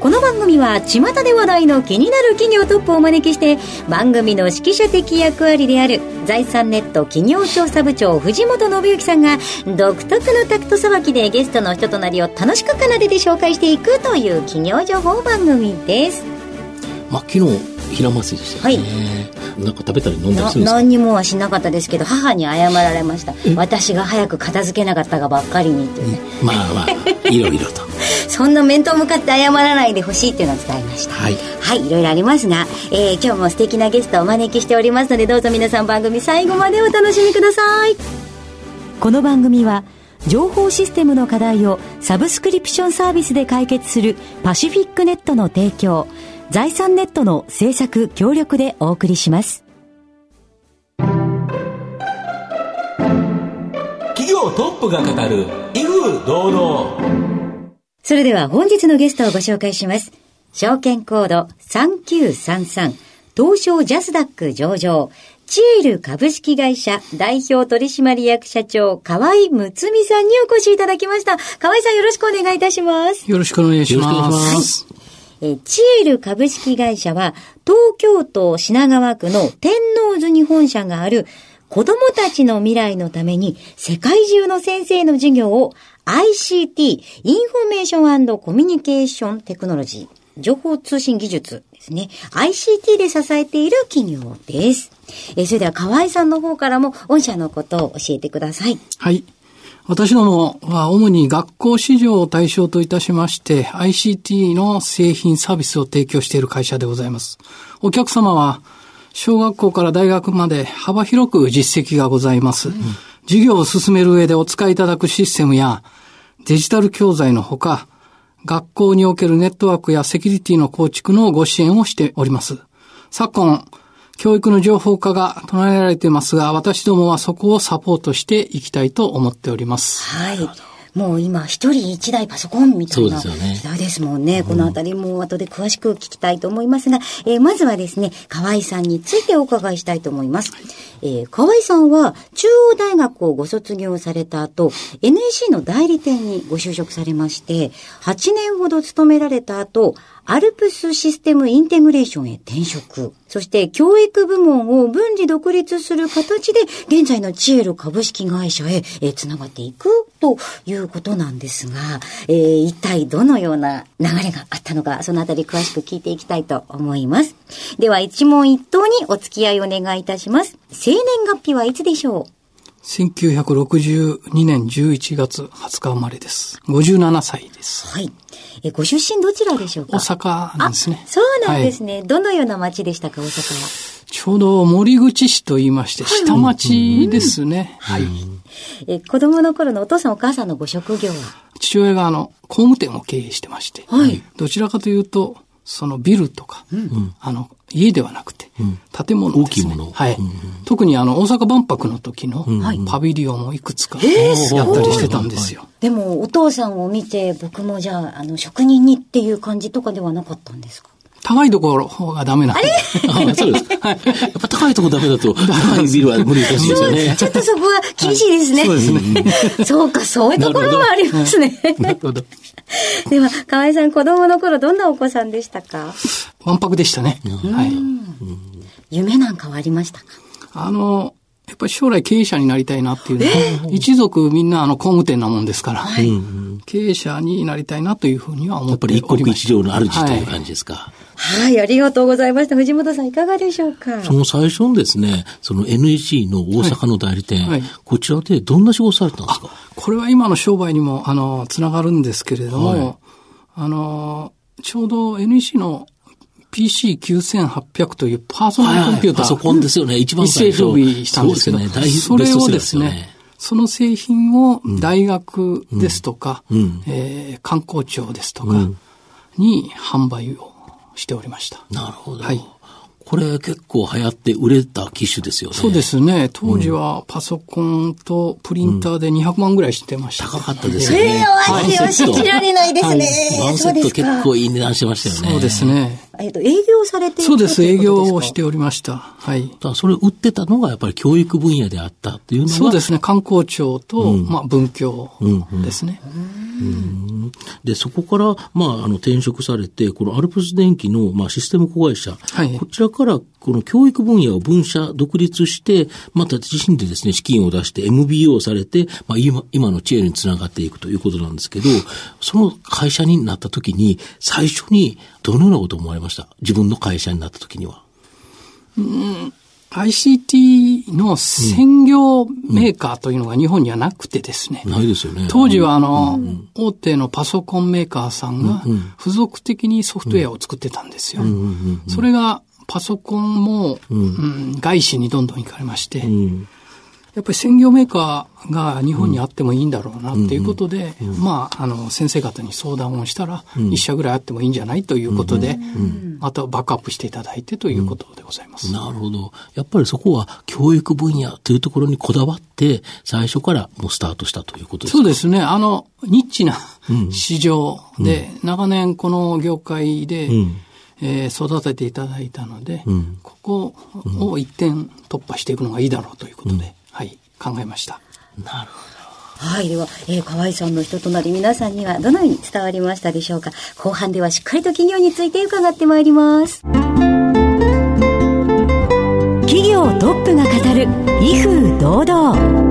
この番組は巷で話題の気になる企業トップをお招きして番組の指揮者的役割である財産ネット企業調査部長藤本信之さんが独特のタクトさばきでゲストの人となりを楽しく奏でて紹介していくという企業情報番組です。まあ昨日ひらまつりでしたよね、はい。なんか食べたり飲んだりするんですか何にもはしなかったですけど母に謝られました。私が早く片付けなかったがばっかりにって。いうね、まあまあいろいろとそんな面と向かって謝らないでほしいっていうのを伝えました。はい、はい、いろいろありますが、えー、今日も素敵なゲストをお招きしておりますのでどうぞ皆さん番組最後までお楽しみください。この番組は情報システムの課題をサブスクリプションサービスで解決するパシフィックネットの提供財産ネットの制作協力でお送りします。企業トップが語る威風堂々それでは本日のゲストをご紹介します。証券コード3933東証ジャスダック上場。チエル株式会社代表取締役社長川居睦さんにお越しいただきました。川居さんよろしくお願いいたします。よろしくお願いします。えチエル株式会社は、東京都品川区の天王洲に本社がある子供たちの未来のために世界中の先生の授業を ICT、 Information Communication Technology、情報通信技術ですね。ICT で支えている企業です。えそれでは河合さんの方からも御社のことを教えてください。はい。私どもは主に学校市場を対象といたしまして ICT の製品サービスを提供している会社でございます。お客様は小学校から大学まで幅広く実績がございます。うん、授業を進める上でお使いいただくシステムやデジタル教材のほか、学校におけるネットワークやセキュリティの構築のご支援をしております。昨今、教育の情報化が唱えられていますが、私どもはそこをサポートしていきたいと思っております。はい。もう今一人一台パソコンみたいな時代ですもんね。ねこのあたりも後で詳しく聞きたいと思いますが、えー、まずはですね、河合さんについてお伺いしたいと思います。えー、河合さんは中央大学をご卒業された後、NEC の代理店にご就職されまして、8年ほど勤められた後、アルプスシステムインテグレーションへ転職。そして教育部門を分離独立する形で現在のチエル株式会社へ、えー、つながっていくということなんですが、えー、一体どのような流れがあったのか、そのあたり詳しく聞いていきたいと思います。では一問一答にお付き合いお願いいたします。生年月日はいつでしょう？1962年11月20日生まれです。57歳です。はい。え、ご出身どちらでしょうか？大阪なんですね。そうなんですね。はい、どのような町でしたか、大阪は？ちょうど森口市と言いまして、下町ですね。はい。え、子供の頃のお父さんお母さんのご職業は？父親があの、工務店を経営してまして、はい。どちらかというと、そのビルとか、うん、あの、家ではなくて、うん、建物です、ね、大きいもの。はい。うん、特にあの、大阪万博の時のパビリオンをいくつかやったりしてたんですよ。でも、お父さんを見て、僕もじゃあ、あの、職人にっていう感じとかではなかったんですか？高いところ方がダメなんで。あそうです。はい。やっぱ高いところダメだと、高いビルは無理らしいですよね。ちょっとそこは厳しいですね。そうですね。そうか、そういうところもありますね。なるほど。では、河合さん、子供の頃どんなお子さんでしたか？わんぱくでしたね。はい。夢なんかはありましたか？あの、やっぱり将来経営者になりたいなっていうのは、一族みんなあの工務店なもんですから、はい、経営者になりたいなというふうには思っておりやっぱり一国一城の主という感じですか？はい、はい、ありがとうございました。藤本さんいかがでしょうか？その最初にですね、その NEC の大阪の代理店、はい、こちらでどんな仕事されたんですか？これは今の商売にも、あの、つながるんですけれども、あの、ちょうど NEC の PC9800 というパーソナルコンピューター。パソコンですよね。一番最初。一世風靡したんですけど、そ,ね、それをですね、その製品を大学ですとか、うんうん、えー、観光庁ですとかに販売をしておりました。なるほど。はい。これ結構流行って売れた機種ですよね。そうですね。当時はパソコンとプリンターで200万ぐらいしてました、高かったですよね。えー、は信じられないですね。ワンセット結構いい値段してましたよね。そうですね。えっと、営業されてそうです、営業をしておりました。はい。だそれ売ってたのがやっぱり教育分野であったっていうのはそうですね、観光庁と、うん、まあ、文教ですね。うんうん、で、そこから、まあ、あの、転職されて、このアルプス電機の、まあ、システム子会社、はい、こちらからこの教育分野を分社独立して、また自身でですね、資金を出して MBO されて、まあ今、今の知恵につながっていくということなんですけど、その会社になった時に、最初にどのようなことを思われました？自分の会社になった時には。うん ICT の専業メーカーというのが日本にはなくてですね。ないですよね。当時はあの、大手のパソコンメーカーさんが付属的にソフトウェアを作ってたんですよ。それがパソコンも、うん、外資にどんどん行かれまして、やっぱり専業メーカーが日本にあってもいいんだろうなっていうことで、うんうん、まあ、あの、先生方に相談をしたら、一、社ぐらいあってもいいんじゃないということで、またバックアップしていただいてということでございます。なるほど。やっぱりそこは教育分野というところにこだわって、最初からもうスタートしたということですか？そうですね。あの、ニッチな市場で、長年この業界で、えー、育てていただいたので、うん、ここを一点突破していくのがいいだろうということで、うん、はい、考えました。なるほど。はい。では、えー、河合さんの人となり皆さんにはどのように伝わりましたでしょうか？後半ではしっかりと企業について伺ってまいります。企業トップが語る、威風堂々。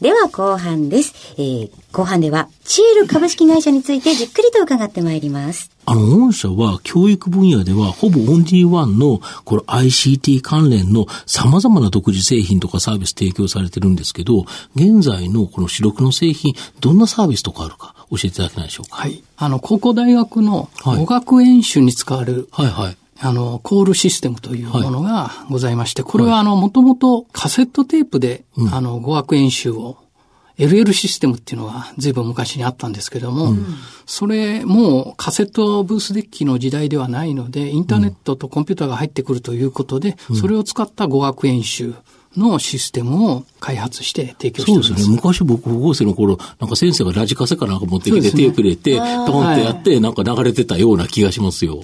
では後半です。えー、後半では、チール株式会社についてじっくりと伺ってまいります。あの、御社は教育分野では、ほぼオンリーワンの、この ICT 関連の様々な独自製品とかサービス提供されてるんですけど、現在のこの主力の製品、どんなサービスとかあるか教えていただけないでしょうか？はい。あの、高校大学の語学演習に使われる、はい、はいはいあの、コールシステムというものがございまして、これはあの、もともとカセットテープで、あの、語学演習を LL システムっていうのが随分昔にあったんですけども、うん、それもカセットブースデッキの時代ではないので、インターネットとコンピューターが入ってくるということで、うん、それを使った語学演習、のシステムを開発して提供してそうですね。昔僕、高校生の頃、なんか先生がラジカセかなんか持ってきて、テープ入れて、トンってやって、なんか流れてたような気がしますよ。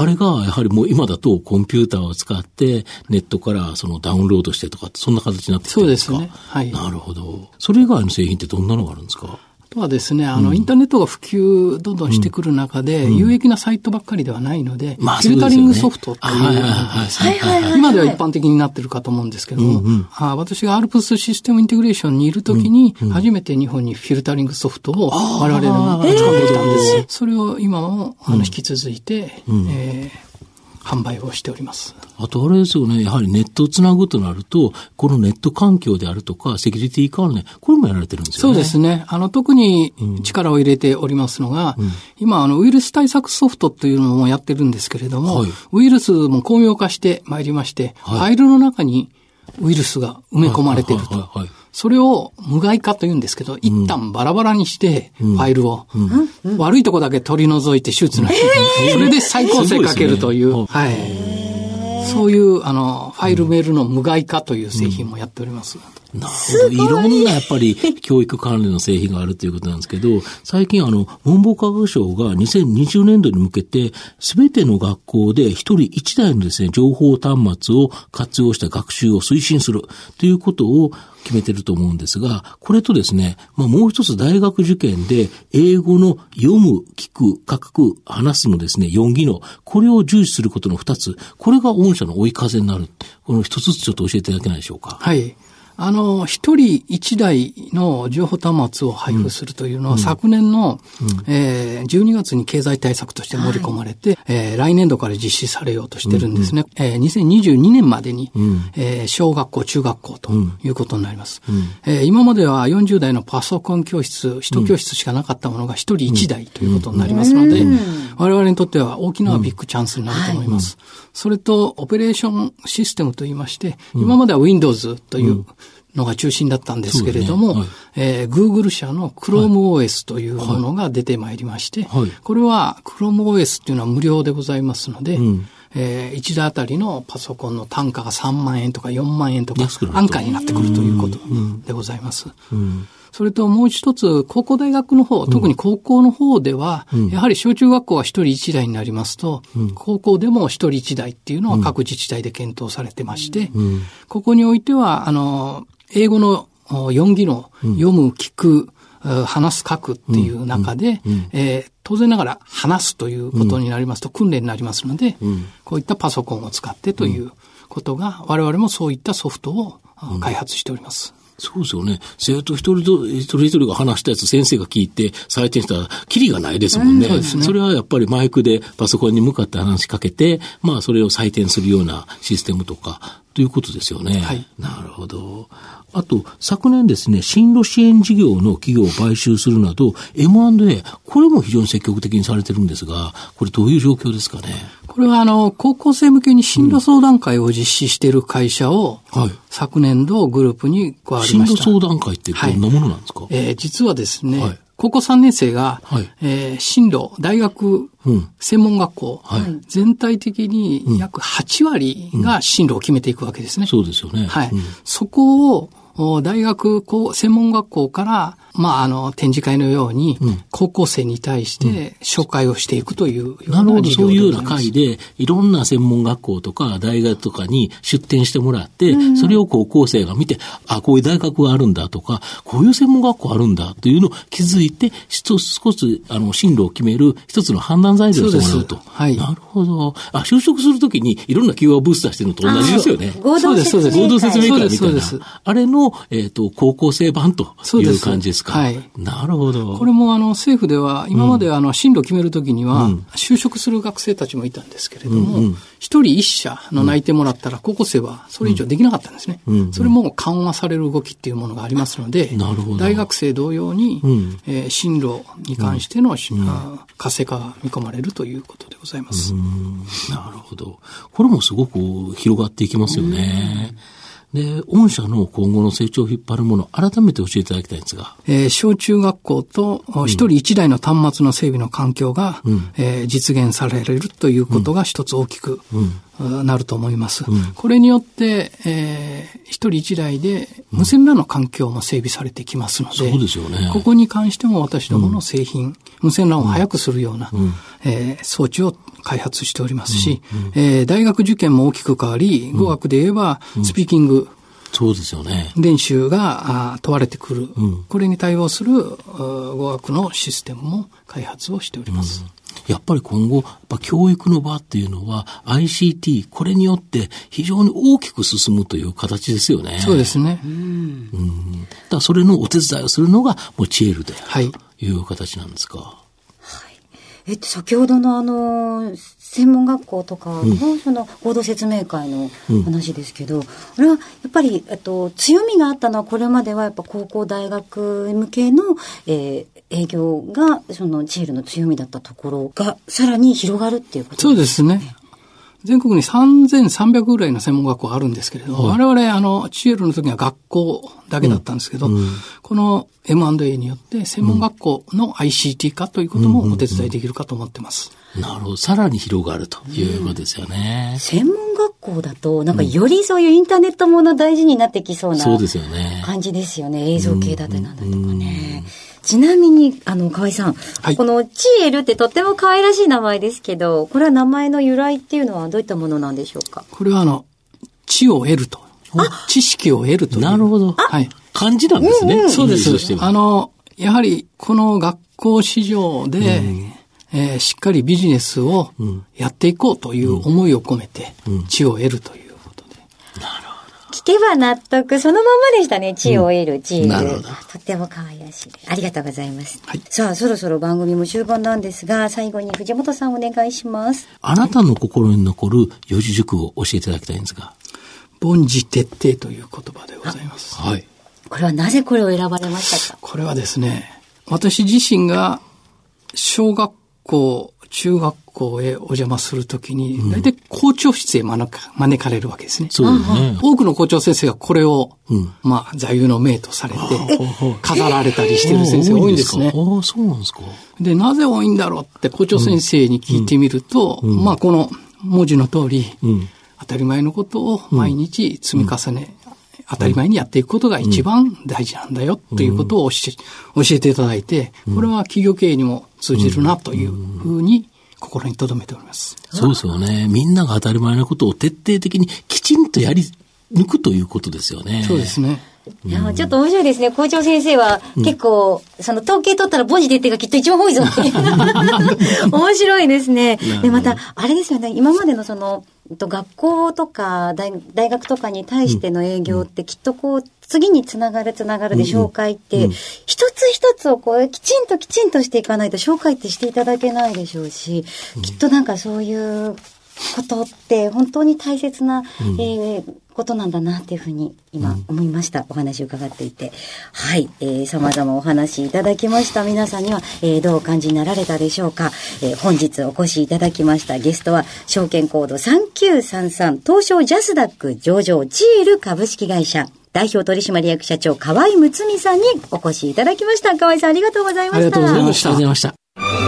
あれが、やはりもう今だとコンピューターを使って、ネットからそのダウンロードしてとか、そんな形になってきてるんですか？そうですね。はい。なるほど。それ以外の製品ってどんなのがあるんですか？とはですね、あの、インターネットが普及どんどんしてくる中で、有益なサイトばっかりではないので、フィルタリングソフトっていう、今では一般的になってるかと思うんですけども、あ私がアルプスシステムインテグレーションにいるときに、初めて日本にフィルタリングソフトを我々が持ち込んできたんです。それを今もあの引き続いて、えー販売をしております。あとあれですよね、やはりネットをつなぐとなると、このネット環境であるとか、セキュリティ関連、これもやられてるんですよね。そうですね。あの、特に力を入れておりますのが、うん、今、あの、ウイルス対策ソフトというのもやってるんですけれども、はい、ウイルスも巧妙化してまいりまして、はい、ファイルの中にウイルスが埋め込まれていると。それを無害化と言うんですけど、一旦バラバラにして、ファイルを、悪いとこだけ取り除いて手術なし、それで再構成かけるという、はい。そういう、あの、ファイルメールの無害化という製品もやっております。なるほど。いろんなやっぱり教育関連の製品があるということなんですけど、最近あの、文部科学省が2020年度に向けて、すべての学校で一人一台のですね、情報端末を活用した学習を推進するということを決めてると思うんですが、これとですね、まあもう一つ大学受験で英語の読む、聞く、書く、話すのですね、4技能、これを重視することの2つ、これが御社の追い風になる。この一つずつちょっと教えていただけないでしょうか。はい。あの、一人一台の情報端末を配布するというのは、うん、昨年の、うん、えー、12月に経済対策として盛り込まれて、はい、えー、来年度から実施されようとしてるんですね。うん。うん、えー、2022年までに、うん、えー、小学校、中学校ということになります。うん、えー、今までは40代のパソコン教室、一教室しかなかったものが一人一台ということになりますので、我々にとっては大きなビッグチャンスになると思います。それと、オペレーションシステムといいまして、今までは Windows という、のが中心だったんですけれども、ね。はい、えー、Google 社の ChromeOS というものが出てまいりまして、はい、これは ChromeOS っていうのは無料でございますので、うん、えー、1台あたりのパソコンの単価が3万円とか4万円とか安価になってくるということでございます。それともう一つ、高校大学の方、特に高校の方では、うん、やはり小中学校は一人一台になりますと、うん、高校でも一人一台っていうのは各自治体で検討されてまして、うん、ここにおいては、あの、英語の4技能、読む、聞く、話す、書くっていう中で、えー、当然ながら話すということになりますと訓練になりますので、こういったパソコンを使ってということが、我々もそういったソフトを開発しております。そうですよね。生徒一人と、一人一人が話したやつ先生が聞いて採点したら、キリがないですもんね。うん、そねそれはやっぱりマイクでパソコンに向かって話しかけて、まあそれを採点するようなシステムとか、ということですよね。はい。なるほど。あと、昨年ですね、進路支援事業の企業を買収するなど、M&A、これも非常に積極的にされてるんですが、これどういう状況ですかね？これは、あの、高校生向けに進路相談会を実施している会社を、うん、はい、昨年度グループに加わりました。進路相談会ってどんなものなんですか、はい、えー、実はですね、はい高校3年生が、はい、えー、進路、大学、うん、専門学校、はい、全体的に約8割が進路を決めていくわけですね。そうですよね。はい。そこを、大学、専門学校から、まあ、あの、展示会のように、高校生に対して紹介をしていくというなるほど、そういうような会で、いろんな専門学校とか大学とかに出展してもらって、それを高校生が見て、あ、こういう大学があるんだとか、こういう専門学校あるんだというのを気づいて、一つ少し、あの、進路を決める一つの判断材料をしてもらうと。はい。なるほど。あ、就職するときにいろんな企業をブースターしてるのと同じですよね。合同説明会。合同説明会みたいな。あれの、えっ、ー、と、高校生版という感じですか。か。はい。なるほど。これもあの政府では、今まであの進路を決めるときには、就職する学生たちもいたんですけれども、一、人一社の内定もらったら、高校生はそれ以上できなかったんですね。それも緩和される動きっていうものがありますので、大学生同様に、えー、進路に関しての、活性化が見込まれるということでございます。なるほど。これもすごく広がっていきますよね。で、御社の今後の成長を引っ張るもの、改めて教えていただきたいんですが。えー、小中学校と一人一台の端末の整備の環境が、うん、えー、実現されるということが一つ大きく、なると思います。うん、これによって、えー、一人一台で無線 LAN の環境も整備されてきますので、そうですよね。ここに関しても私どもの製品、無線 LAN を早くするような、えー、装置を開発しておりますし、えー、大学受験も大きく変わり、語学で言えば、スピーキング、そうですよね。練習が問われてくる、うん、これに対応する語学のシステムも開発をしております。うんやっぱり今後、やっぱ教育の場っていうのは ICT、これによって非常に大きく進むという形ですよね。そうですね。うん。うん、だそれのお手伝いをするのがモチエールで、はい、いう形なんですか。はい。えっと、先ほどのあの、専門学校とかのその合同説明会の話ですけど、うん、あれはやっぱりと強みがあったのはこれまではやっぱ高校大学向けの、えー、営業がそのチールの強みだったところがさらに広がるっていうことですね。そうですね。全国に3300ぐらいの専門学校あるんですけれど、はい、我々、あの、チエルの時は学校だけだったんですけど、うん、この M&A によって専門学校の ICT 化ということもお手伝いできるかと思ってます。なるほど。さらに広がるということですよね。専門学校だと、なんかよりそういうインターネットもの大事になってきそうな、そうですよね。感じですよね。映像系だってなんだとかね。ちなみに、あの、河合さん、はい、このチエルってとっても可愛らしい名前ですけど、これは名前の由来っていうのはどういったものなんでしょうか？これはあの、知を得ると。知識を得るとなるほど。はい。漢字なんですね。うんうん、そうです。あの、やはり、この学校市場で、うん、えー、しっかりビジネスをやっていこうという思いを込めて、知を得るという。聞けば納得、そのままでしたね。地を得る、地、うん、なるほど。とっても可愛らしい。ありがとうございます。はい、さあ、そろそろ番組も終盤なんですが、最後に藤本さんお願いします。あなたの心に残る四字熟語を教えていただきたいんですが。凡事徹底という言葉でございます。はい。これはなぜこれを選ばれましたか？これはですね、私自身が小学校、中学校へお邪魔するときに、大体校長室へ招か招かれるわけですね。そうね。多くの校長先生がこれを、うん、まあ、座右の銘とされて、飾られたりしてる先生多いんですね。ああ、そうなんですか？で、なぜ多いんだろうって校長先生に聞いてみると、うん、まあ、この、文字の通り、うん、当たり前のことを毎日積み重ね、うん、当たり前にやっていくことが一番大事なんだよということを教えていただいて、これは企業経営にも通じるなというふうに心に留めております。そうですよね。みんなが当たり前のことを徹底的にきちんとやり抜くということですよね。そうですね。いや、ちょっと面白いですね。校長先生は、結構、うん、その統計取ったら文字出てがきっと一番多いぞっていう。面白いですね。で、また、あれですよね。今までのその、学校とか大大学とかに対しての営業ってきっとこう、次につながるつながるで紹介って、一つ一つをこう、きちんときちんとしていかないと紹介ってしていただけないでしょうし、きっとなんかそういうことって本当に大切な、うん、えー、ことなんだなっていうふうに今思いました。うん、お話を伺っていて。はい。えー、様々お話いただきました皆さんには、えー、どうお感じになられたでしょうか。えー、本日お越しいただきましたゲストは、証券コード3933東証ジャスダック上場ジール株式会社代表取締役社長河合睦美さんにお越しいただきました。河合さんありがとうございました。ありがとうございました。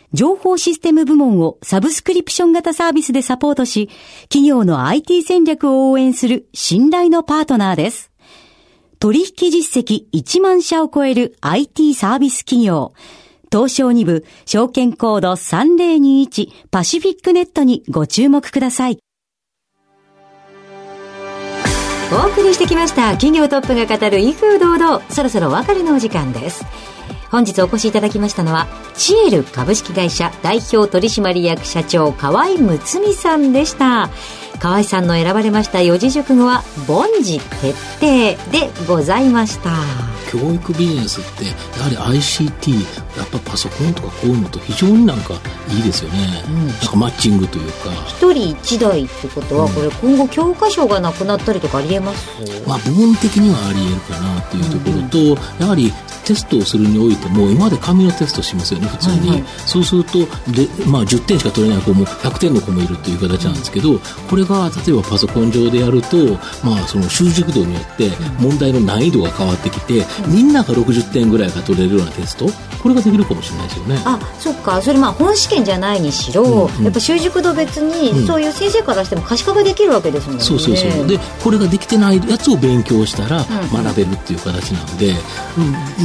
情報システム部門をサブスクリプション型サービスでサポートし、企業の IT 戦略を応援する信頼のパートナーです。取引実績1万社を超える IT サービス企業。東証2部証券コード3021パシフィックネットにご注目ください。お送りしてきました企業トップが語る威風堂々そろそろ別れのお時間です本日お越しいただきましたのはチエル株式会社代表取締役社長河合睦美さんでした。河合さんの選ばれました四字熟語は凡事徹底でございました。教育ビジネスってやはり ICT やっぱパソコンとかこういうのと非常になんかいいですよね、うん、なんかマッチングというか。一人一台ってことは、これ今後教科書がなくなったりとかありえます？まあ部分的にはありえるかなっていうところと、うん、やはりテストをするにおいても今まで紙のテストしますよね普通に、はいはい、そうするとで、まあ、10点しか取れない子も100点の子もいるという形なんですけどこれが例えばパソコン上でやると、まあ、その習熟度によって問題の難易度が変わってきてみんなが60点ぐらいが取れるようなテスト？これができるかもしれないですよね。あそっか。それまあ本試験じゃないにしろ、うんうん、やっぱ習熟度別にそういう先生からしても可視化ができるわけですもんね、そうそうそう。でこれができてないやつを勉強したら学べるっていう形なんで、うん、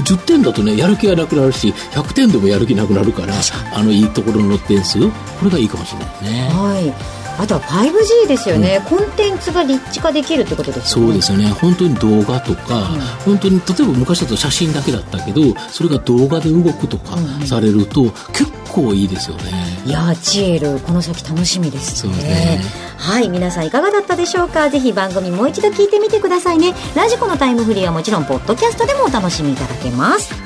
10点だとねやる気がなくなるし100点でもやる気なくなるからあのいいところの点数？これがいいかもしれないですね。はいあとは 5G ですよね、うん、コンテンツが立地化できるってことですよね。そうですよね。本当に動画とか、うん、本当に例えば昔だと写真だけだったけどそれが動画で動くとかされると、うん、結構いいですよね。いやチエルこの先楽しみですね。ね。はい皆さんいかがだったでしょうか？ぜひ番組もう一度聞いてみてくださいね。ラジコのタイムフリーはもちろんポッドキャストでもお楽しみいただけます